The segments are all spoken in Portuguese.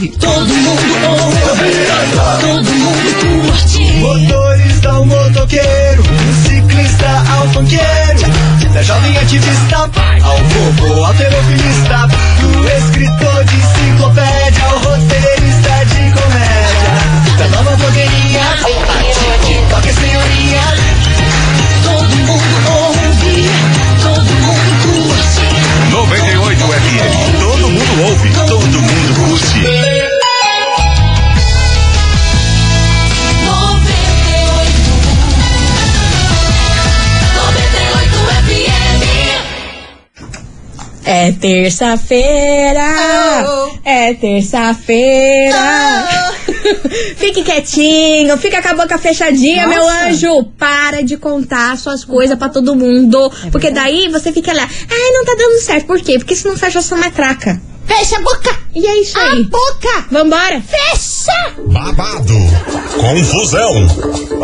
Todo mundo ouve, todo mundo curte. Motorista ao motoqueiro, ciclista ao funkeiro, da jovem ativista ao bobo alterofilista, do escritor de enciclopédia ao roteirista de comédia, da nova blogueirinha ao TikTok senhorinha. Todo mundo ouve, todo mundo curte. 98 FM. Todo mundo ouve, todo mundo curte. É terça-feira! Oh. É terça-feira! Fique quietinho, fica com a boca fechadinha, meu Nossa. anjo! Para de contar suas coisas pra todo mundo. porque daí você fica lá, ai, não tá dando certo. Por quê? Porque senão fecha sua matraca. Fecha a boca! E é isso A aí. boca! Vambora? Fecha! Babado, confusão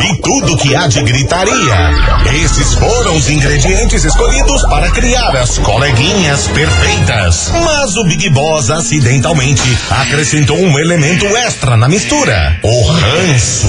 e tudo que há de gritaria. Esses foram os ingredientes escolhidos para criar as coleguinhas perfeitas. Mas o Big Boss acidentalmente acrescentou um elemento extra na mistura: o ranço.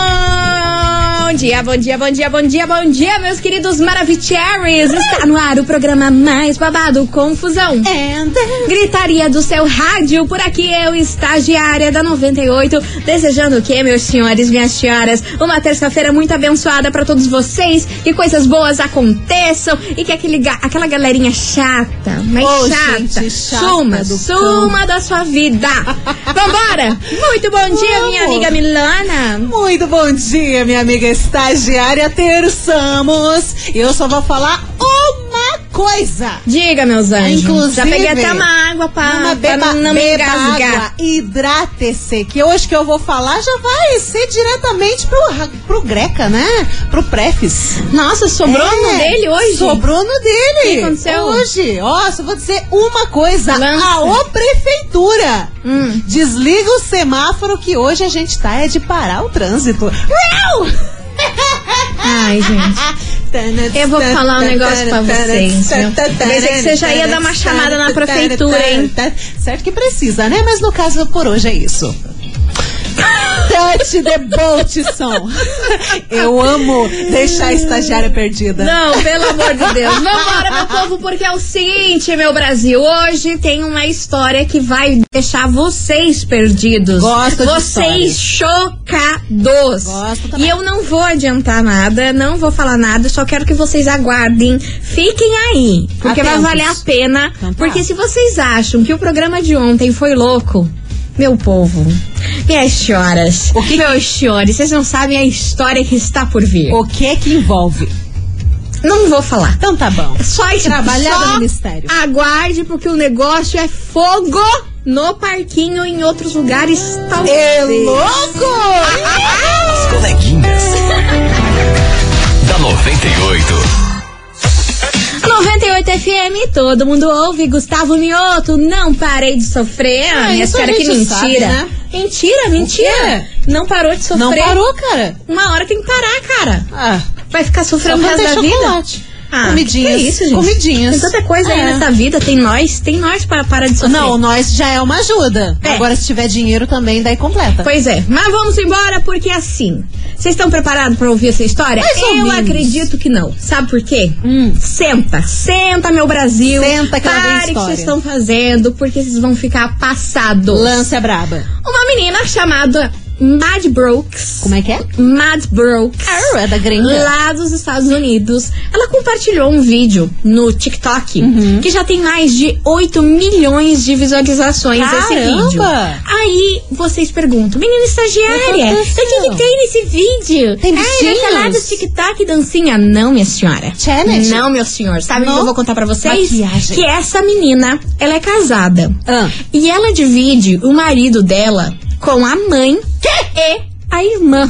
dia, bom dia, bom dia, bom dia, bom dia, meus queridos Maravicheries! Está no ar o programa mais babado, Confusão. And Gritaria do seu rádio, por aqui eu, estagiária da 98, desejando o quê, meus senhores, minhas senhoras? Uma terça-feira muito abençoada pra todos vocês, que coisas boas aconteçam e que aquele, aquela galerinha chata, mas Ô, chata, gente chata suma, suma da sua vida. Vambora! Muito bom dia, minha Vamos. amiga Milana. Muito bom dia, minha amiga estagiária. Terçamos. Eu só vou falar uma coisa. Diga, meus anjos. Inclusive, Já peguei até uma água pra, Uma pra beba, não me beba engasgar. água, hidrate-se, que hoje que eu vou falar já vai ser diretamente pro, pro Greca, né? Pro Prefis. Nossa, sobrou É, no dele hoje? Sobrou no dele. O que aconteceu? Hoje. Ó, só vou dizer uma coisa. Lança. A ô prefeitura. Hum. Desliga o semáforo que hoje a gente tá é de parar o trânsito. Uau! Ai, gente. Eu vou falar um negócio pra vocês? Pensei que você já ia dar uma chamada na prefeitura, hein? Certo que precisa, né? Mas no caso, por hoje é isso. Touch the boat, som. Eu amo deixar a estagiária perdida. Não, pelo amor de Deus. Vambora, meu povo, porque é o seguinte, meu Brasil. Hoje tem uma história que vai deixar vocês perdidos. Gosto de Vocês chocados. Gosto também. E eu não vou adiantar nada, não vou falar nada, só quero que vocês aguardem. Fiquem aí, porque vai Atentos. valer a pena. Então tá. Porque se vocês acham que o programa de ontem foi louco, meu povo, minhas senhoras, O que- meus senhores, vocês não sabem a história que está por vir. O que é que envolve? Não vou falar. Então tá bom. Só isso. Trabalhada só no mistério. Aguarde, porque o negócio é fogo no parquinho e em outros lugares talvez. É louco! As coleguinhas. da 98. 98 FM, todo mundo ouve. Gustavo Mioto, não parei de sofrer. Ah, minha senhora, que mentira. sabe, né? Mentira, mentira. Não parou de sofrer. Não parou, cara. Uma hora tem que parar, cara. Ah, Vai ficar sofrendo o resto da vida. Ah, comidinhas. que isso, gente? Comidinhas. Tem tanta coisa aí É. nessa vida. Tem nós, tem nós para parar de sofrer. Não, nós já é uma ajuda. É. Agora, se tiver dinheiro também, daí completa. Pois é, mas vamos embora porque assim. Vocês estão preparados pra ouvir essa história? Mais Eu acredito que não. Sabe por quê? Hum. Senta, senta, meu Brasil. Senta que Pare o que história. vocês estão fazendo, porque vocês vão ficar passados. Lance a braba. Uma menina chamada Mad Brooks. Como é que é? Mad Brooks. Ah, é da gringa. Lá dos Estados Unidos. Ela compartilhou um vídeo no TikTok Uhum. que já tem mais de 8 milhões de visualizações esse Caramba! vídeo. Aí vocês perguntam, menina estagiária, O que que, tem nesse vídeo? Tem Ai, vai bichinhos? falar do TikTok dancinha? Não, minha senhora. Challenge? Não, meu senhor. Sabe o que eu vou contar pra vocês? Maquiagem. Que essa menina, ela é casada. Ah. E ela divide o marido dela com a mãe e a irmã.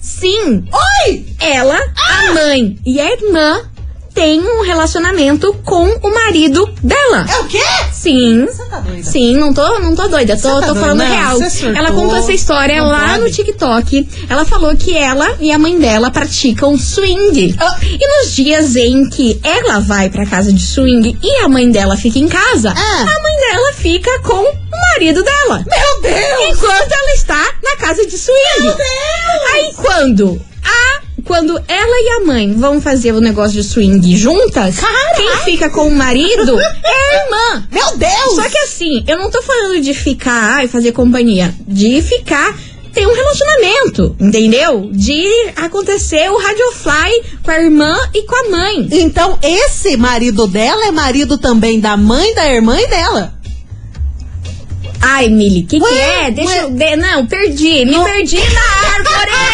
Sim. Oi! Ela, a mãe e a irmã tem um relacionamento com o marido dela. É o quê? Sim. Você tá doida? Sim, não tô, não tô doida, tô, tá tô falando Não, real. Ela contou essa história Não lá no TikTok. Ela falou que ela e a mãe dela praticam swing. Ah. E nos dias em que ela vai pra casa de swing e a mãe dela fica em casa, Ah. a mãe dela fica com o marido dela. Meu Deus! Enquanto ela está na casa de swing. Meu Deus! Aí quando a quando ela e a mãe vão fazer o negócio de swing juntas, quem fica com o marido é a irmã. Meu Deus! Só que assim, eu não tô falando de ficar e fazer companhia, de ficar ter um relacionamento, entendeu? De acontecer o radiofly com a irmã e com a mãe. Então, esse marido dela é marido também da mãe, da irmã e dela. Ai, Mili, que que Ué, é? Deixa ué. eu... de- Não, perdi, me perdi na árvore!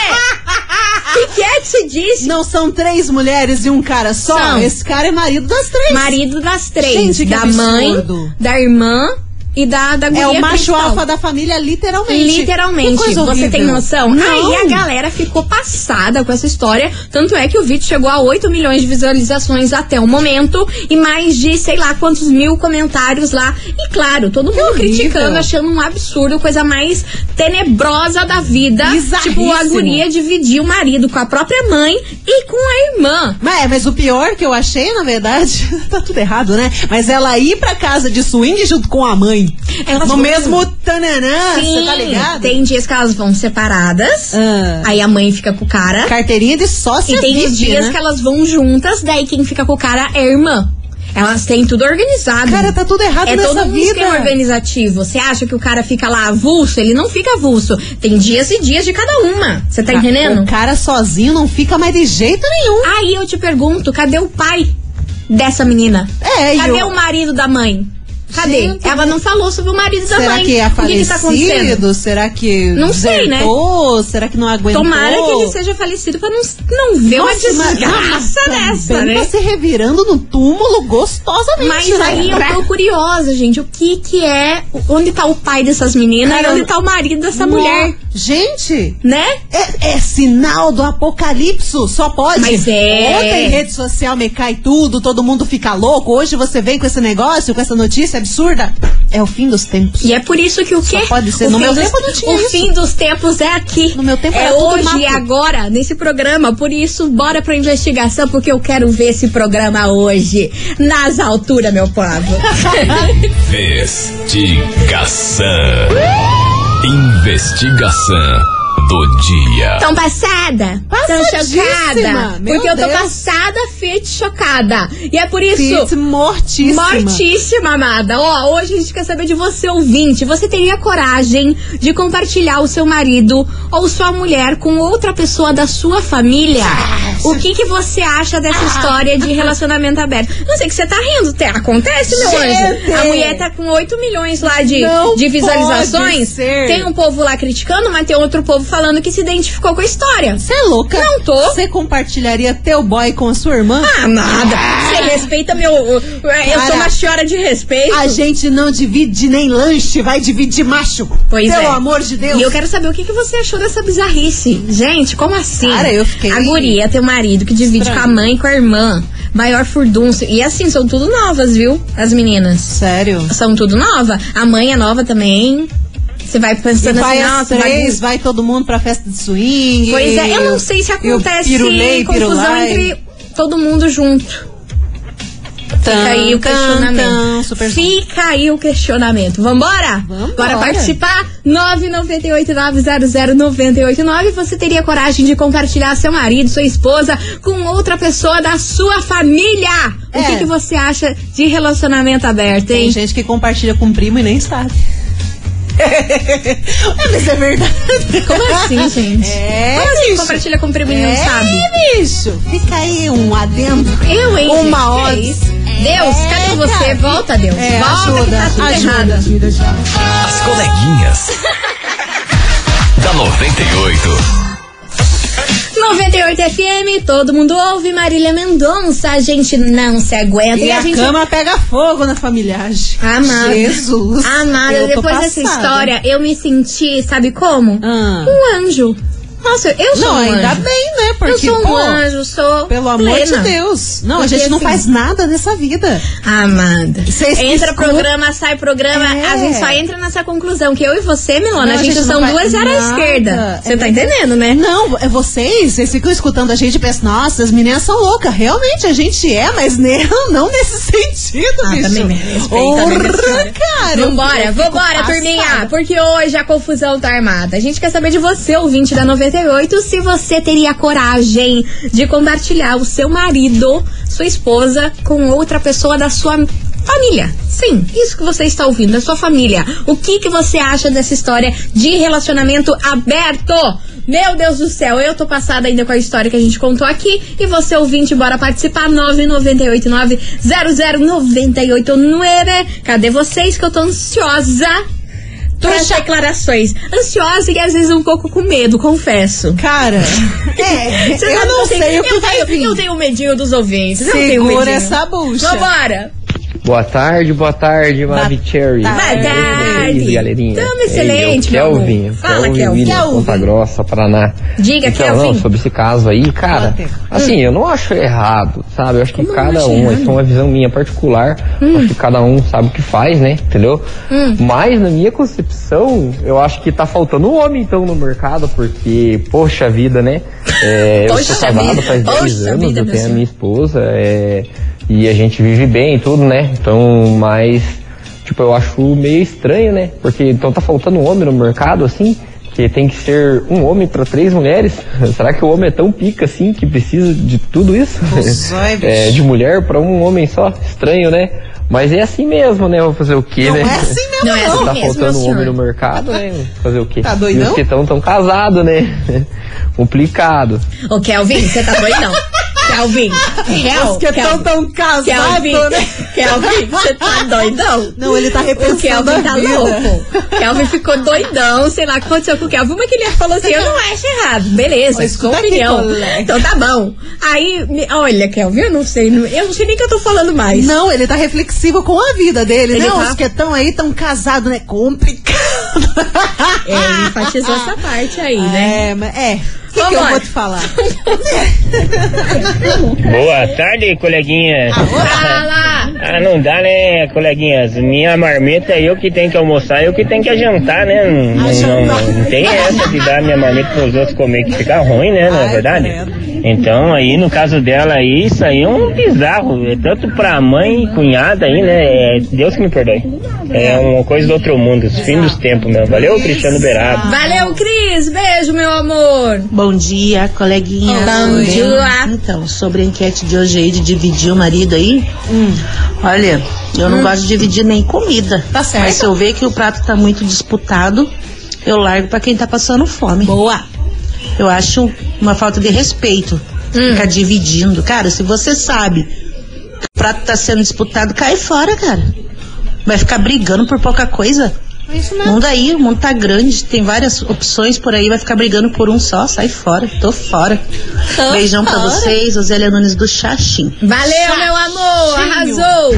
que que é que você disse? Não são três mulheres e um cara só? São. Esse cara é marido das três. Marido das três. Gente, que da absurdo. mãe, da irmã e da, da É o macho principal. alfa da família, literalmente. Literalmente. Você tem noção? Não. Aí a galera ficou passada com essa história. Tanto é que o vídeo chegou a 8 milhões de visualizações até o momento. E mais de sei lá quantos mil comentários lá. E claro, todo mundo criticando, achando um absurdo, coisa mais tenebrosa da vida. Tipo, a guria dividir o marido com a própria mãe e com a irmã. Mas, mas o pior que eu achei, na verdade, tá tudo errado, né? Mas ela ir pra casa de swing junto com a mãe. Elas no mesmo tananã, você tá ligado? tem dias que elas vão separadas. Ah. Aí a mãe fica com o cara. Carteirinha de sócia E tem VIP, dias né? que elas vão juntas, daí quem fica com o cara é a irmã. Elas têm tudo organizado. Cara, tá tudo errado é nessa todo um vida. esquema organizativo. Você acha que o cara fica lá avulso? Ele não fica avulso. Tem dias e dias de cada uma. Você tá Ah, entendendo? O cara sozinho não fica mais de jeito nenhum. Aí eu te pergunto, cadê o pai dessa menina? É, Cadê o- o marido da mãe? Cadê? Gente, Ela não falou sobre o marido da Será mãe. que é o que, que tá acontecendo? falecido? Será que Não sei, né? Será que não aguentou? Tomara que ele seja falecido pra não, não ver uma Nossa, mas- desgraça mas dessa, né? Tá se revirando no túmulo gostosamente. Mas né? aí eu tô curiosa, gente. O que que é. Onde tá o pai dessas meninas Cara, e onde tá o marido dessa mulher? Gente, Né? é, é sinal do apocalipso, só pode. Mas é. Ontem rede social me cai tudo, todo mundo fica louco. Hoje você vem com esse negócio, com essa notícia absurda. É o fim dos tempos. E é por isso que o quê? pode ser. O No fim meu dos, tempo não tinha O isso. fim dos tempos é aqui. No meu tempo é era tudo hoje mato. e agora, nesse programa. Por isso, bora pra investigação, porque eu quero ver esse programa hoje. Nas alturas, meu povo. Investigação. Investigação do dia. Tão passada? Tão chocada? meu Porque eu tô Deus. passada, fit chocada. E é por isso. Fit mortíssima. Mortíssima, amada. Ó, hoje a gente quer saber de você, ouvinte. Você teria coragem de compartilhar o seu marido ou sua mulher com outra pessoa da sua família? O que que você acha dessa história de relacionamento aberto? Não sei que você tá rindo. Te- Acontece, meu Gente! anjo. A mulher tá com 8 milhões lá de, Não de pode visualizações. ser. Tem um povo lá criticando, mas tem outro povo falando que se identificou com a história. Você é louca? Não tô. Você compartilharia teu boy com a sua irmã? Ah, nada. Você respeita meu. Eu sou Cara, uma senhora de respeito. A gente não divide nem lanche, vai dividir macho. Pois Pelo é. amor de Deus. E eu quero saber o que, que você achou dessa bizarrice. Gente, como assim? Cara, eu fiquei- A guria tem um marido que divide Estranho. com a mãe e com a irmã. Maior furdúncio. E assim, são tudo novas, viu? As meninas. Sério? São tudo nova. A mãe é nova também. Você vai E pensando vai assim, nossa, três, bagunça. vai todo mundo pra festa de swing. Pois é, eu e não sei se e acontece pirulei, confusão pirulai. entre todo mundo junto. Fica aí o questionamento. super- Fica aí o questionamento. Vambora? Vambora. Bora participar? 998-900-989. Você teria coragem de compartilhar seu marido, sua esposa com outra pessoa da sua família? O É. que, que você acha de relacionamento aberto, Tem hein? gente que compartilha com o primo e nem sabe. é, mas é verdade. Como assim, gente? É, Como assim bicho. compartilha com o primo e não é, sabe? bicho. Fica aí um adendo. Eu, hein? Uma hora. É? Deus, cadê você? cara. Volta, Deus. É, Volta ajuda, que tá tudo ajuda, errado. ajuda, ajuda. As coleguinhas. da 98. 98 FM, todo mundo ouve Marília Mendonça, a gente não se aguenta. E, a, gente. cama pega fogo na familhagem. Amada. Jesus. Amada, depois dessa história, eu me senti, sabe como? Ah. Um anjo. Nossa, eu sou Não, um ainda anjo. bem, né? Porque, eu sou um pô, anjo, sou. Pelo amor plena. de Deus. Não, Porque, a gente não assim, faz nada nessa vida. Amanda. Que Entra escutam- programa, sai programa. É. A gente só entra nessa conclusão que eu e você, Milona, Não, a gente, não são faz duas áreas esquerda. Você É tá verdade. entendendo, né? Não, é vocês, vocês ficam escutando a gente e pensam, nossa, as meninas são loucas. Realmente, a gente é, mas não, não nesse sentido, Ah, bicho. também me respeita, né, cara. Vambora, vambora, turminha, porque hoje a confusão tá armada. A gente quer saber de você, ouvinte da 98, se você teria coragem de compartilhar o seu marido, sua esposa, com outra pessoa da sua família. Sim, isso que você está ouvindo, da sua família. O que, que você acha dessa história de relacionamento aberto? Meu Deus do céu, eu tô passada ainda com a história que a gente contou aqui. E você, ouvinte, bora participar. 998900989. Cadê vocês que eu tô ansiosa para as declarações? Ansiosa e às vezes um pouco com medo, confesso. Cara, é, Você eu não que sei o que eu vai tenho. Eu tenho medinho dos ouvintes. eu tenho Segura medinho. essa bucha. Vambora! Boa tarde, boa tarde, Maravicherry. Boa tarde. Beleza, galerinha? Tamo excelente, Ei, meu. Kelvin. Fala, Kelvin Kelvin. William, Kelvin. Ponta Grossa, Paraná. Diga, então, Kelvin. não, sobre esse caso aí, cara, assim, eu não acho errado, sabe? Eu acho que Como cada um, essa é uma visão minha particular, Hum. acho que cada um sabe o que faz, né? Entendeu? Mas, na minha concepção, eu acho que tá faltando um homem, então, no mercado, porque, poxa vida, né? É, eu sou casado faz 10 poxa anos, vida, eu tenho a minha esposa, é, e a gente vive bem e tudo, né? Então, mas, tipo, eu acho meio estranho, né? Porque então tá faltando um homem no mercado, assim, que tem que ser um homem pra três mulheres. Será que o homem é tão pica assim que precisa de tudo isso? É, de mulher pra um homem só? Estranho, né? Mas é assim mesmo, né? Vou fazer o quê, Não né? é assim mesmo, Não é não. assim Tá mesmo, faltando um homem no mercado, né? Fazer o quê? Tá E doidão? os que estão tão casados, né? Complicado. Ô, Kelvin, você tá doidão? Kelvin, Kel, Os que estão Kelvin, tão casados, Kelvin, né? Kelvin, você tá doidão? Não, ele tá O repensando Kelvin a tá vida. louco. O Kelvin ficou doidão, sei lá o que aconteceu com o Kelvin, mas que ele falou assim: eu não acho errado. Beleza, sua aqui, opinião. Então tá bom. Aí, me- olha, Kelvin, eu não sei, eu não sei nem o que eu tô falando mais. Não, ele tá reflexivo com a vida dele, Ele né? tá? Os que estão aí tão casados, né? Complicado. É, ele enfatizou essa parte aí, né? É, mas é. O que, que eu vou te falar? Boa tarde, coleguinha. Fala! Ah, não dá, né, coleguinhas? Minha marmita é eu que tenho que almoçar, eu que tenho que jantar, né? Não, não, não, não tem essa de dar minha marmita pros outros comer que fica ruim, né? Não é Ai, verdade? Então, aí, no caso dela aí, isso aí é um bizarro. É tanto pra mãe e cunhada aí, né? É Deus que me perdoe. É uma coisa do outro mundo, os fim dos tempos, meu. Valeu, Cristiano Beraba. Valeu, Cris! Beijo, meu amor! Bom dia, coleguinha. Bom dia. Então, sobre a enquete de hoje aí de dividir o marido aí, olha, eu não gosto de dividir nem comida. Tá certo. Mas se eu ver que o prato tá muito disputado, eu largo pra quem tá passando fome. Boa. Eu acho uma falta de respeito ficar dividindo. Cara, se você sabe que o prato tá sendo disputado, cai fora, cara. Vai ficar brigando por pouca coisa. É isso O mesmo. mundo aí, o mundo tá grande, tem várias opções por aí, vai ficar brigando por um só, sai fora, tô fora. Beijão pra vocês, Osélia Nunes do Xaxim. Valeu, meu amor! Arrasou!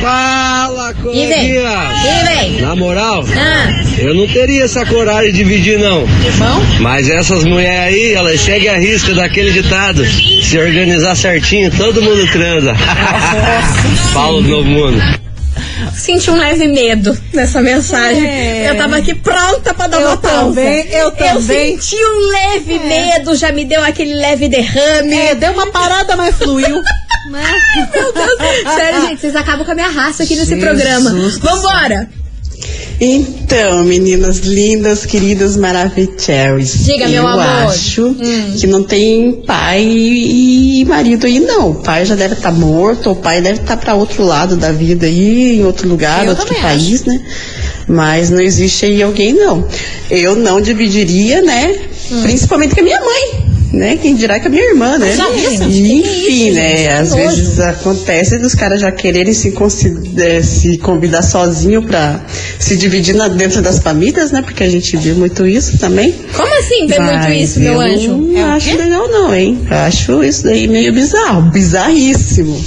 Fala, E vem! E vem! Na moral, Ah, eu não teria essa coragem de dividir, não. Mas essas mulheres aí, elas chegam a risca daquele ditado. Se organizar certinho, todo mundo transa. Paulo do Novo Mundo. Senti um leve medo nessa mensagem. É. Eu tava aqui pronta pra dar Eu uma pausa. também, eu também. É. senti um leve medo, já me deu aquele leve derrame. É, deu uma parada, mas fluiu. né? Meu Deus. Sério, gente, vocês acabam com a minha raça aqui nesse Jesus programa. do Vambora! Então, meninas lindas, queridas, maravilhosas. Diga, meu eu amor. acho que não tem pai e marido aí, não. O pai já deve estar morto, o pai deve estar para outro lado da vida aí, em outro lugar, Eu outro país, né? Mas não existe aí alguém, não. Eu não dividiria, né? Hum. Principalmente com a minha mãe. Né? Quem dirá com a minha irmã, né? Já Que que é enfim, né? Às Que nojo. vezes acontece dos caras já quererem se, eh, se convidar sozinho pra se dividir na- dentro das famílias, né? Porque a gente vê muito isso também. Como assim vê muito Mas isso, meu eu anjo? Não É acho legal, não, hein? Eu acho isso daí meio bizarro, bizarríssimo.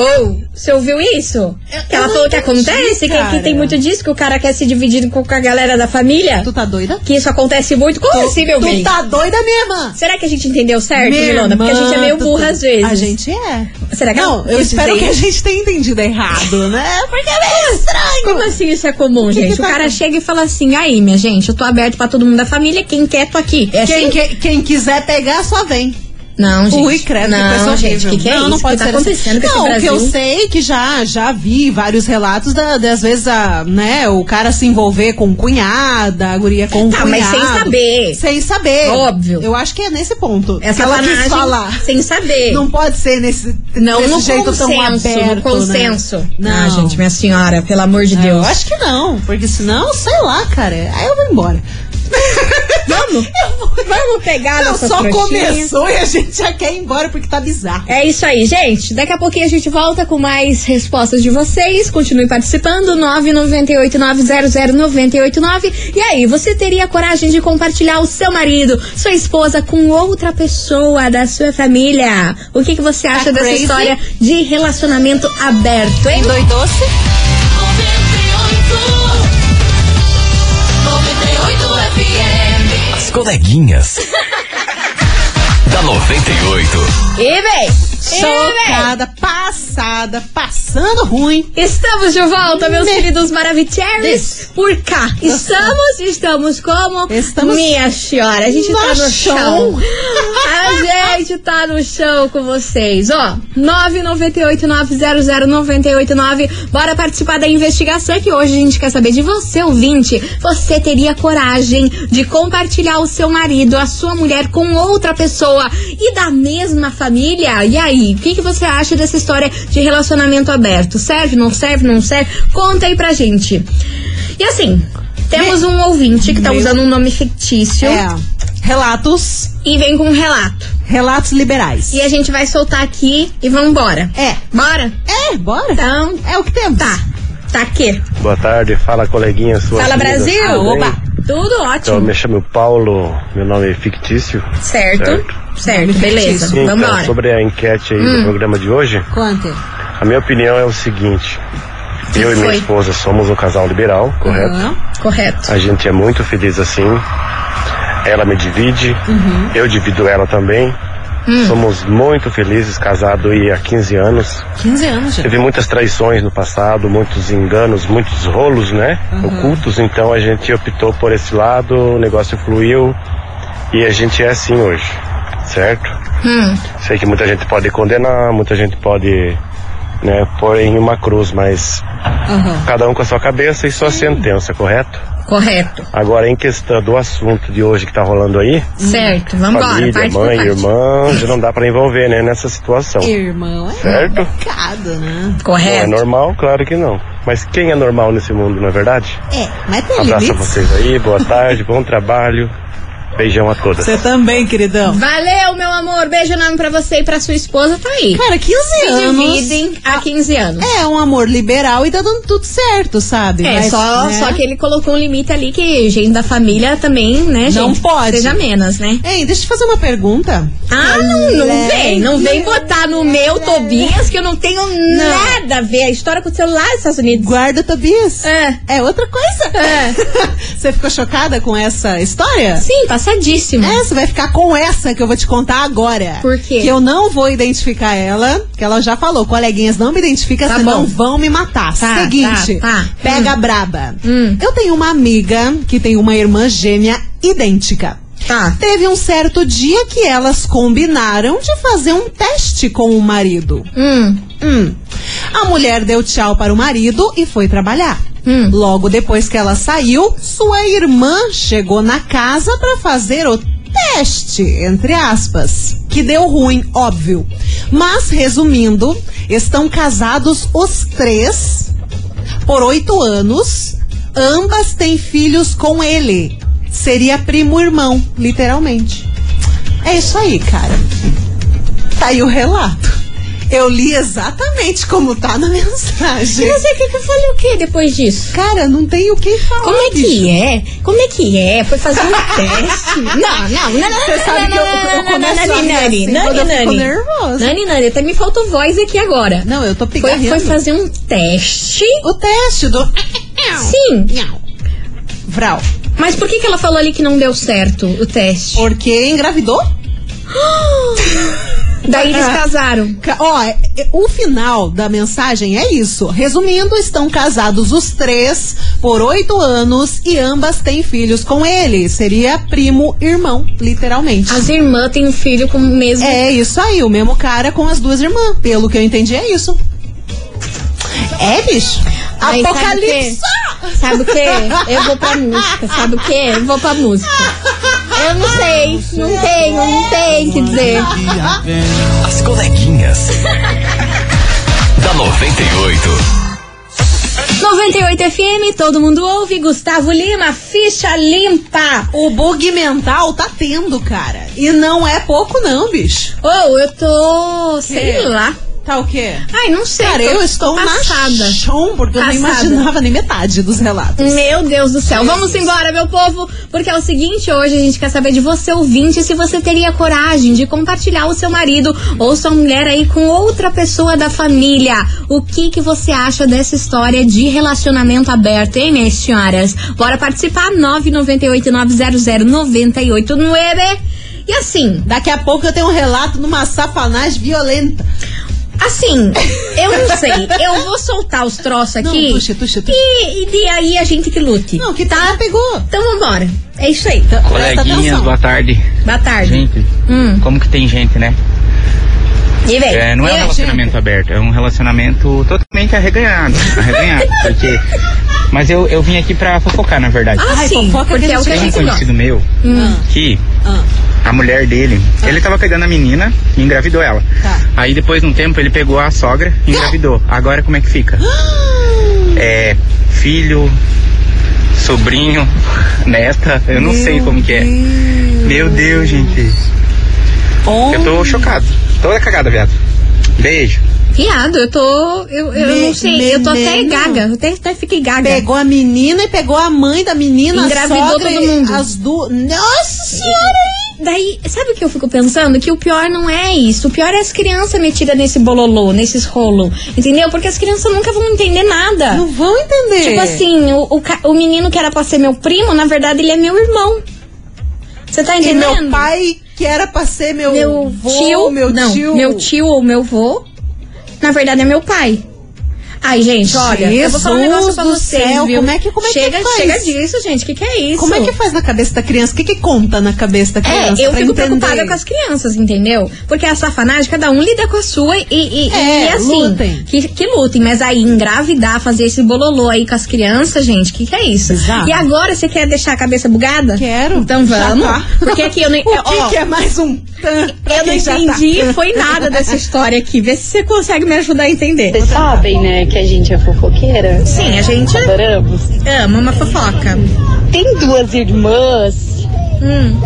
Ou, você ouviu isso? que ela eu falou não que entendi, acontece, que, que tem muito disso, que o cara quer se dividir com com a galera da família. Tu tá doida? Que isso acontece muito. Como assim, meu tu bem? tá doida, minha irmã? Será que a gente entendeu certo, Minha Milona? Porque a gente é meio burra tu- às vezes. A gente é. Será que Não, eu espero dizer que a gente tenha entendido errado, né? Porque é meio estranho. Como assim isso é comum, que gente? tá o cara com- chega e fala assim: aí, minha gente, eu tô aberto pra todo mundo da família, quem quer, tô aqui. É Quem, assim? que- quem quiser pegar, só vem. Não, gente. Ui, credo, não, que pessoa gente, horrível. que que é não, isso não pode que tá ser acontecendo assim. Não, o que eu sei é que já, já vi vários relatos da, das vezes, a, né, o cara se envolver com cunhada, a guria com Tá, mas cunhado. sem saber. Sem saber. Óbvio. Eu acho que é nesse ponto. Essa ela quis falar. sem saber. Não pode ser nesse, Não desse no jeito consenso, tão aberto, no consenso. Né? Ah, gente, minha senhora, pelo amor de Eu Deus. acho que não, porque senão, sei lá, cara, aí eu vou embora. Vamos? Vamos pegar Não, nossas só trouxinhas? começou e a gente já quer ir embora porque tá bizarro. É isso aí, gente. Daqui a pouquinho a gente volta com mais respostas de vocês. Continue participando. 998900989. E aí, você teria coragem de compartilhar o seu marido, sua esposa com outra pessoa da sua família? O que, que você acha Tá dessa crazy? história de relacionamento aberto, hein? Doidoce? 98 coleguinhas. da 98. E vem! Chocada, passada, passando ruim. Estamos de volta, meus Me- queridos Maravicheries. Por cá. Estamos, estamos como? Estamos Minha senhora, a gente tá no no chão. chão. A gente tá no chão com vocês, ó. 998-900-989. Bora participar da investigação que hoje a gente quer saber de você, ouvinte. Você teria coragem de compartilhar o seu marido, a sua mulher com outra pessoa e da mesma família? E aí, o que, que você acha dessa história de relacionamento aberto? Serve, não serve, não serve? Conta aí pra gente. E assim, temos um ouvinte que tá usando um nome fictício É. Relatos, e vem com um relato. relatos liberais. E a gente vai soltar aqui e vambora. É. Bora? É, bora. Então, É o que temos. tá. Tá aqui. Boa tarde, fala coleguinha sua. Fala. Brasil! Tudo bem? Tudo Então, ótimo. me chamo Paulo, meu nome é fictício. Certo. Certo. Certo, beleza. Então, Vambora. sobre a enquete aí Hum. do programa de hoje, Conte. a minha opinião é o seguinte. Eu e minha foi? esposa somos um casal liberal, correto? Aham. Correto. A gente é muito feliz assim. Ela me divide, Uhum. eu divido ela também. Hum. Somos muito felizes, casados aí há 15 anos. 15 anos já. Teve muitas traições no passado, muitos enganos, muitos rolos, né? Ocultos, então a gente optou por esse lado, o negócio fluiu e a gente é assim hoje, certo? Hum. Sei que muita gente pode condenar, muita gente pode, né, pôr em uma cruz, mas Aham. cada um com a sua cabeça e sua sentença, correto? Correto. Agora, em questão do assunto de hoje que tá rolando aí, Certo. Vambora. família, parte por mãe, irmã, já não dá pra envolver, né, nessa situação. Irmão, é Certo? complicado, né? Não é Correto. normal? Claro que não. Mas quem é normal nesse mundo, não é verdade? É, mas tem Abraço a limites. vocês aí, boa tarde, bom trabalho. Beijão a todas. Você também, queridão. Valeu, meu amor. Beijo enorme pra você e pra sua esposa. Tá aí. Cara, 15 Se anos. dividem há 15 anos. É um amor liberal e tá dando tudo certo, sabe? É, Mas, só, né? só que ele colocou um limite ali que gente da família também, né, Não gente? pode. Seja menos, né? Ei, deixa eu te fazer uma pergunta. Ah, não, não vem. Não vem botar no meu Tobias que eu não tenho nada a ver. A história aconteceu lá nos Estados Unidos. Guarda, Tobias. É. É outra coisa. É. Você ficou chocada com essa história? Sim, passadíssimo. É, você vai ficar com essa que eu vou te contar agora. Por quê? Que eu não vou identificar ela, que ela já falou, coleguinhas, não me identifica, Tá senão bom. vão me matar. Tá, Seguinte, tá, tá. pega a braba. Hum. Eu tenho uma amiga que tem uma irmã gêmea idêntica. Tá. Teve um certo dia que elas combinaram de fazer um teste com o marido. Hum. Hum. A mulher deu tchau para o marido e foi trabalhar. Hum. Logo depois que ela saiu, sua irmã chegou na casa para fazer o teste, entre aspas, que deu ruim, óbvio. Mas, resumindo, estão casados os três por oito anos. Ambas têm filhos com ele. Seria primo-irmão, literalmente. É isso aí, cara. Tá aí o relato. Eu li exatamente como tá na mensagem. Mas é que eu falei o quê depois disso? Cara, não tem o que falar. Como é bicho. que é? Como é que é? Foi fazer um teste? Não, não, não, não, não, Você sabe não, que eu- não, eu não, não, começo a Nani, Nani, assim Nani, eu fico nervosa. Nani, Nani, até me faltou voz aqui agora. Não, eu tô Foi, pigarreando. foi fazer um teste. O teste do... Sim. Vral. Mas por que, que ela falou ali que não deu certo o teste? Porque engravidou? Daí eles casaram. Ca- Ó, é- é- o final da mensagem é isso. Resumindo, estão casados os três por oito anos e ambas têm filhos com ele. Seria primo irmão, literalmente. As irmãs têm um filho com o mesmo. É isso aí, o mesmo cara com as duas irmãs. Pelo que eu entendi, é isso. É, bicho? Aí, Apocalipse! Sabe o quê? Eu vou pra música. Sabe o quê? Eu vou pra música. Eu não sei. Não tenho, não tenho o que dizer. As coleguinhas. da 98. 98 FM, todo mundo ouve. Gustavo Lima, ficha limpa. O bug mental tá tendo, cara. E não é pouco, não, bicho. Ou eu tô. sei Quê? lá. Tá o quê? Ai, não sei. Cara, eu estou passada. chão, porque eu não Passada. imaginava nem metade dos relatos. Meu Deus do céu. Vamos embora, meu povo, porque é o seguinte, hoje a gente quer saber de você, ouvinte, se você teria coragem de compartilhar o seu marido ou sua mulher aí com outra pessoa da família. O que que você acha dessa história de relacionamento aberto, hein, minhas senhoras? Bora participar, 998-900-989. E assim, Daqui a pouco eu tenho um relato numa safanagem violenta. Assim, eu não sei. Eu vou soltar os troços aqui. Não, tuxa, tuxa, tuxa. E, e de aí a gente que lute. Não, que tá, pegou. Então vambora. É isso aí. Coleguinhas, boa tarde. Boa tarde. Gente, Hum. como que tem gente, né? E vem. É, não é um relacionamento aberto, é um relacionamento totalmente arreganhado. Arreganhado, porque. Mas eu, eu vim aqui pra fofocar, na verdade. Ah, Ai, sim, fofoca porque que é o que a Tem um gente gosta. conhecido meu Hum. que Ah, a mulher dele, ele tava pegando a menina e engravidou ela. Tá. Aí depois de um tempo ele pegou a sogra e engravidou. Agora como é que fica? É filho, sobrinho, neta, eu não sei como que é. Meu Deus, gente. Eu tô chocado. Toda cagada, viado. Beijo. Viado, eu tô. Eu, eu Me- não sei, eu tô até gaga. Eu até, até fiquei gaga. Pegou a menina e pegou a mãe da menina, Engravidou sogra todo e mundo. As duas. Nossa senhora! Daí, sabe o que eu fico pensando? Que o pior não é isso. O pior é as crianças metidas nesse bololô, nesses rolos. Entendeu? Porque as crianças nunca vão entender nada. Não vão entender. Tipo assim, o, o, o menino que era pra ser meu primo, na verdade, ele é meu irmão. Você tá E entendendo? meu pai, que era pra ser meu, meu vô, tio, meu não, tio. meu tio ou meu vô, na verdade é meu pai. Ai, gente, olha, eu vou falar um negócio pra Jesus do vocês, céu, viu? como é que- como é que chega, faz? chega disso, gente. O que, que é isso? Como é que faz na cabeça da criança? O que, que conta na cabeça da criança? É, eu fico entender? preocupada com as crianças, entendeu? Porque a safanagem, cada um lida com a sua e, e, É, e assim, lutem. Que, que lutem. Mas aí, engravidar, fazer esse bololô aí com as crianças, gente, o que, que é isso? Exato. E agora, você quer deixar a cabeça bugada? Quero. Então vamos. tá. Porque aqui eu não. O que, ó, que é mais um eu não tá? entendi, foi nada dessa história aqui. Vê se você consegue me ajudar a entender. Vocês sabem, né, que a gente é fofoqueira? Sim, a gente Adoramos. ama uma fofoca. Tem duas irmãs Hum.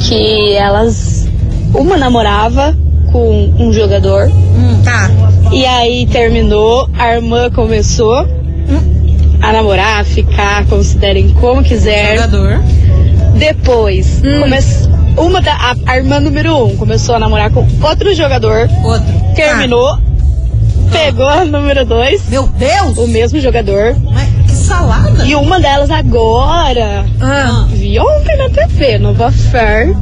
que elas. Uma namorava com um jogador. Tá. E aí terminou, a irmã começou a namorar, ficar, considerem como quiser. Jogador. Depois, come- uma da, a, a irmã número um começou a namorar com outro jogador, Outro. terminou, pegou a número dois, Meu Deus! o mesmo jogador. Mas que salada! E uma delas agora, Ah. vi ontem na TV, Nova Fair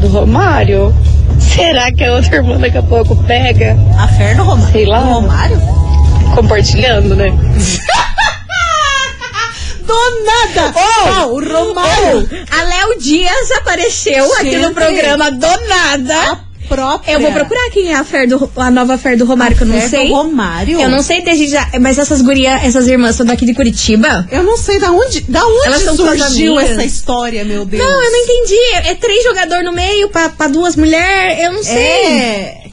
do Romário. Será que a outra irmã daqui a pouco pega? A Fer do Romário. Sei lá. Do Romário? Compartilhando, né? Do nada! Oh, o Romário! A Léo Dias apareceu aqui no Gente. programa do nada. Própria. Eu vou procurar quem é a, Fer do, a nova Fer do Romário, que eu não Fer do sei. Romário? Eu não sei desde já. Mas essas gurias, essas irmãs são daqui de Curitiba? Eu não sei da onde, da onde Elas surgiu essa história, meu Deus. Não, eu não entendi. É, é três jogadores no meio pra, pra duas mulheres? Eu não sei. É.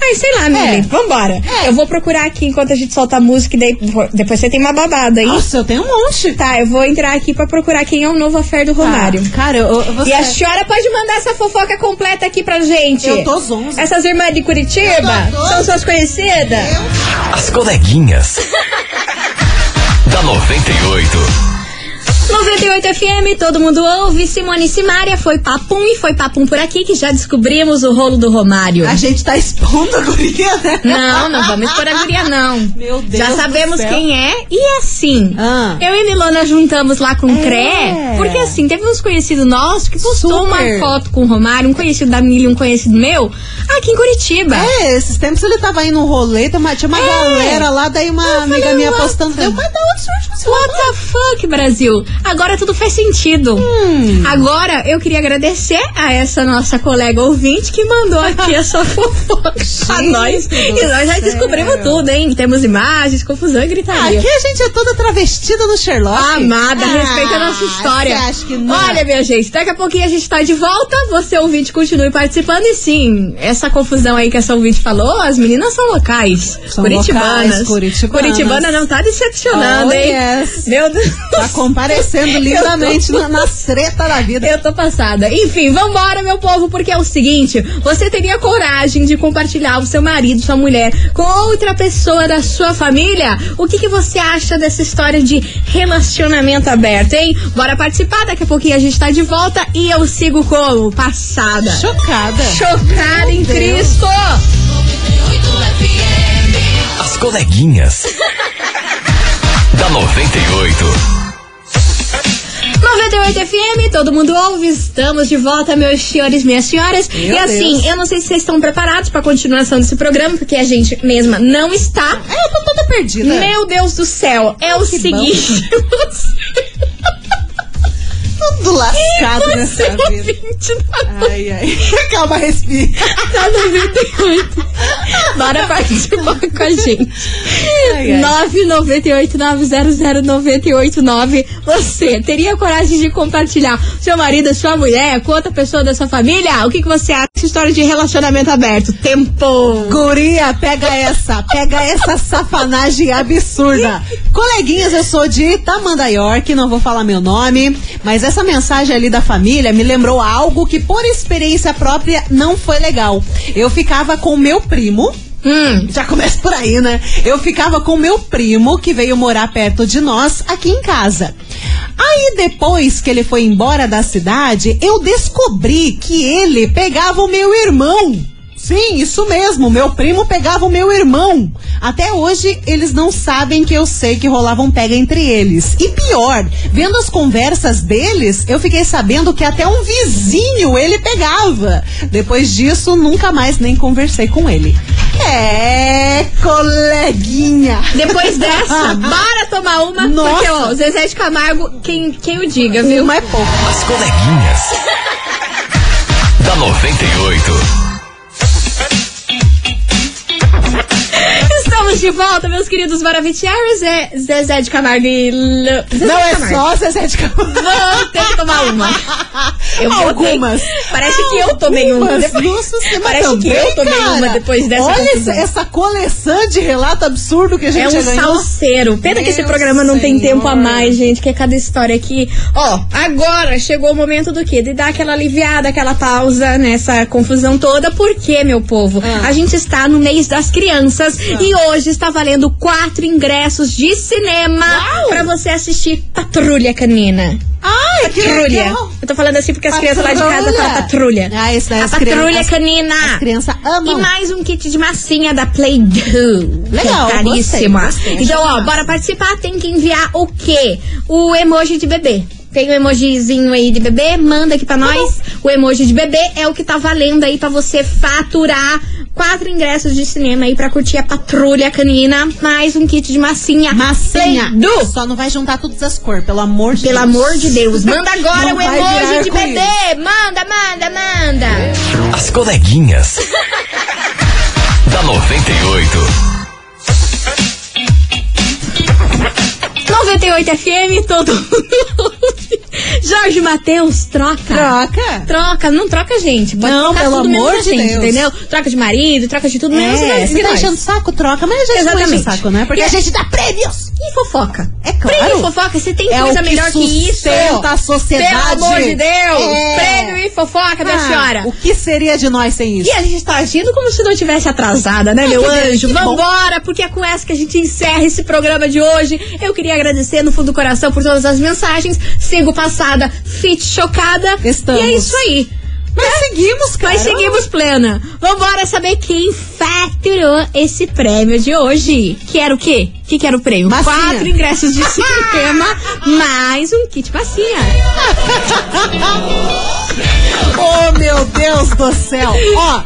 Ai, sei lá, Mili. É. Vambora. Eu vou procurar aqui enquanto a gente solta a música e daí, depois você tem uma babada aí. Nossa, eu tenho um monte. Tá, eu vou entrar aqui pra procurar quem é o novo affair do Romário. Cara, eu, eu- você... E a senhora pode mandar essa fofoca completa aqui pra gente. Eu tô zonza. Essas irmãs de Curitiba Eu são suas conhecidas? As coleguinhas. da 98. 98 FM, todo mundo ouve. Simone e Simária foi papum e foi papum por aqui que já descobrimos o rolo do Romário. A gente tá expondo a guria, né? Não, não vamos expor a guria, não. Meu Deus Já sabemos quem é. E assim, Ah. eu e Milona juntamos lá com o É. CRE, porque assim, teve uns conhecidos nossos que postou Super. uma foto com o Romário, um conhecido da Mili, um conhecido meu, aqui em Curitiba. É, esses tempos ele tava aí num rolê, tinha uma, tinha uma É. galera lá, daí uma amiga minha what postando. Deu, mas da onde surge What the fuck, Brasil? Agora tudo faz sentido. Hum. Agora eu queria agradecer a essa nossa colega ouvinte que mandou aqui essa fofoca a nós. do E nós já descobrimos tudo, hein? Temos imagens, confusão e gritaria. Aqui a gente é toda travestida no Sherlock. Amada, Ah, respeita a nossa história. Acha que não? Olha, minha gente, daqui a pouquinho a gente tá de volta. Você, ouvinte, continue participando. E sim, essa confusão aí que essa ouvinte falou, as meninas são locais. São curitibanas. locais, curitibanas. Curitibana não tá decepcionando, Oh, hein? yes. Meu Deus. Tá comparecendo lindamente Eu tô- na, na treta da vida. Eu tô passada. Enfim, vambora, meu povo, porque é o seguinte: você teria coragem de compartilhar o seu marido, sua mulher, com outra pessoa da sua família? O que, que você acha dessa história de relacionamento aberto, hein? Bora participar, daqui a pouquinho a gente tá de volta e eu sigo como? Passada. Chocada. Chocada em Cristo! As coleguinhas. da 98. 98 FM, todo mundo ouve, estamos de volta, meus senhores, minhas senhoras. Meu e assim, Deus. eu não sei se vocês estão preparados pra continuação desse programa, porque a gente mesma não está. É, eu tô toda perdida. Meu Deus do céu, é o que seguinte. Tudo lascado nessa vida. Ai, ai. Calma, respira. Tá 98. Bora participar com a gente. Ai, ai. 998-900-989. Você teria coragem de compartilhar seu marido, sua mulher, com outra pessoa da sua família? O que, que você acha dessa história de relacionamento aberto? Tempo! Guria, pega essa, pega essa safanagem absurda. Coleguinhas, eu sou de Tamandayork, não vou falar meu nome, mas essa mensagem ali da família me lembrou algo que, por experiência própria, não foi legal. Eu ficava com meu primo. Hum. Já começa por aí, né? Eu ficava com meu primo que veio morar perto de nós aqui em casa. Aí depois que ele foi embora da cidade, eu descobri que ele pegava o meu irmão. Sim, isso mesmo, meu primo pegava o meu irmão. Até hoje eles não sabem que eu sei que rolava um pega entre eles. E pior, vendo as conversas deles, eu fiquei sabendo que até um vizinho ele pegava. Depois disso, nunca mais nem conversei com ele. É, coleguinha. Depois dessa, bora tomar uma. Nossa. Porque, ó, Zezé de Camargo, quem, quem o diga, viu? Uma é pouco. As coleguinhas. da 98. Estamos de volta, meus queridos Maravicheros. É Zezé de Camargo e. L- Zezé Não é só Zezé de Camargo. Vamos ter que tomar uma. Eu botei- Algumas. Parece que eu tomei uma. Algumas. Depois- Nossa, você Parece também, que eu tomei cara. uma depois dessa Olha confusão. essa, coleção de relato absurdo que a gente É um ganhou. salseiro. Pena que esse Meu programa não tem Senhor. tempo a mais, gente, que é cada história aqui. Ó, agora chegou o momento do quê? De dar aquela aliviada, aquela pausa nessa confusão toda. Por quê, meu povo? Ah. A gente está no mês das crianças e hoje está valendo quatro ingressos de cinema Uau! pra você assistir Patrulha Canina. Ai, Patrulha. Eu tô falando assim porque as crianças lá de casa falam patrulha. Ah, isso daí A as patrulha crianças- canina. As crianças amam. E mais um kit de massinha da Play-Doh. Legal, caríssima. gostei, gostei, então, ó, bora participar. Tem que enviar o quê? O emoji de bebê. Tem o emojizinho aí de bebê, manda aqui pra Tá nós. O emoji de bebê é o que tá valendo aí pra você faturar quatro ingressos de cinema aí pra curtir a patrulha canina, mais um kit de massinha. Massinha. Play-Doh. Só não vai juntar todas as cores, pelo amor de Pelo Deus. amor de Deus, manda agora Não o emoji de bebê. Manda, manda, manda. As coleguinhas. da 98. 98 FM, todo mundo. Jorge Matheus, troca. Troca. Troca, não troca, gente. Pode Não, pelo amor de gente, Deus. entendeu? Troca de marido, troca de tudo menos É, se tá enchendo saco, troca, mas a gente não enche o Exatamente. saco, né? Porque E a é- gente dá prêmios. E fofoca. É claro. Prêmio e fofoca, se tem É coisa que melhor que isso. a sociedade. Pelo amor de Deus. É. Prêmio e fofoca, minha Ah, senhora. O que seria de nós sem isso? E a gente tá agindo como se não tivesse atrasada, né, meu que bem, anjo? Vambora, porque é com essa que a gente encerra esse programa de hoje. Eu queria agradecer no fundo do coração por todas as mensagens. Sigo passada, fit chocada. Estamos. E é isso aí. Mas seguimos, cara. Mas seguimos plena. Vambora saber quem faturou esse prêmio de hoje. Que era o quê? O que, que era o prêmio? Massinha. Quatro ingressos de cinema, mais um kit massinha. Oh, meu Deus do céu. Ó,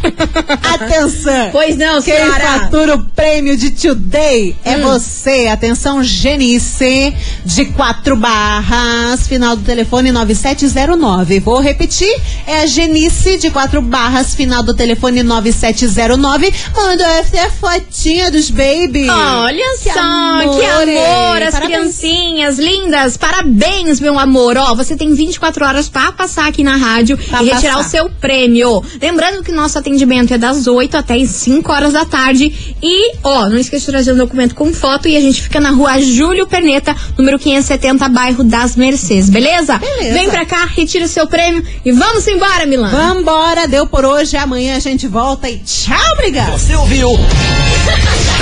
atenção. Pois não, Quem senhora. fatura o prêmio de Today é Hum. você. Atenção, Genice, de quatro barras, final do telefone 9709. Vou repetir, é a Genice, de quatro barras, final do telefone 9709. Mandou essa fotinha dos baby. Olha só, amor, que amor, as Parabéns. criancinhas lindas. Parabéns, meu amor. Ó, você tem 24 horas pra passar aqui na rádio Pra e retirar passar. o seu prêmio. Lembrando que nosso atendimento é das 8 até as 5 horas da tarde. E, ó, não esqueça de trazer um documento com foto e a gente fica na rua Júlio Perneta, número 570, bairro das Mercês, beleza? Beleza. Vem pra cá, retira o seu prêmio e vamos embora, Milan. Vambora, deu por hoje. Amanhã a gente volta e tchau, obrigada. Você ouviu?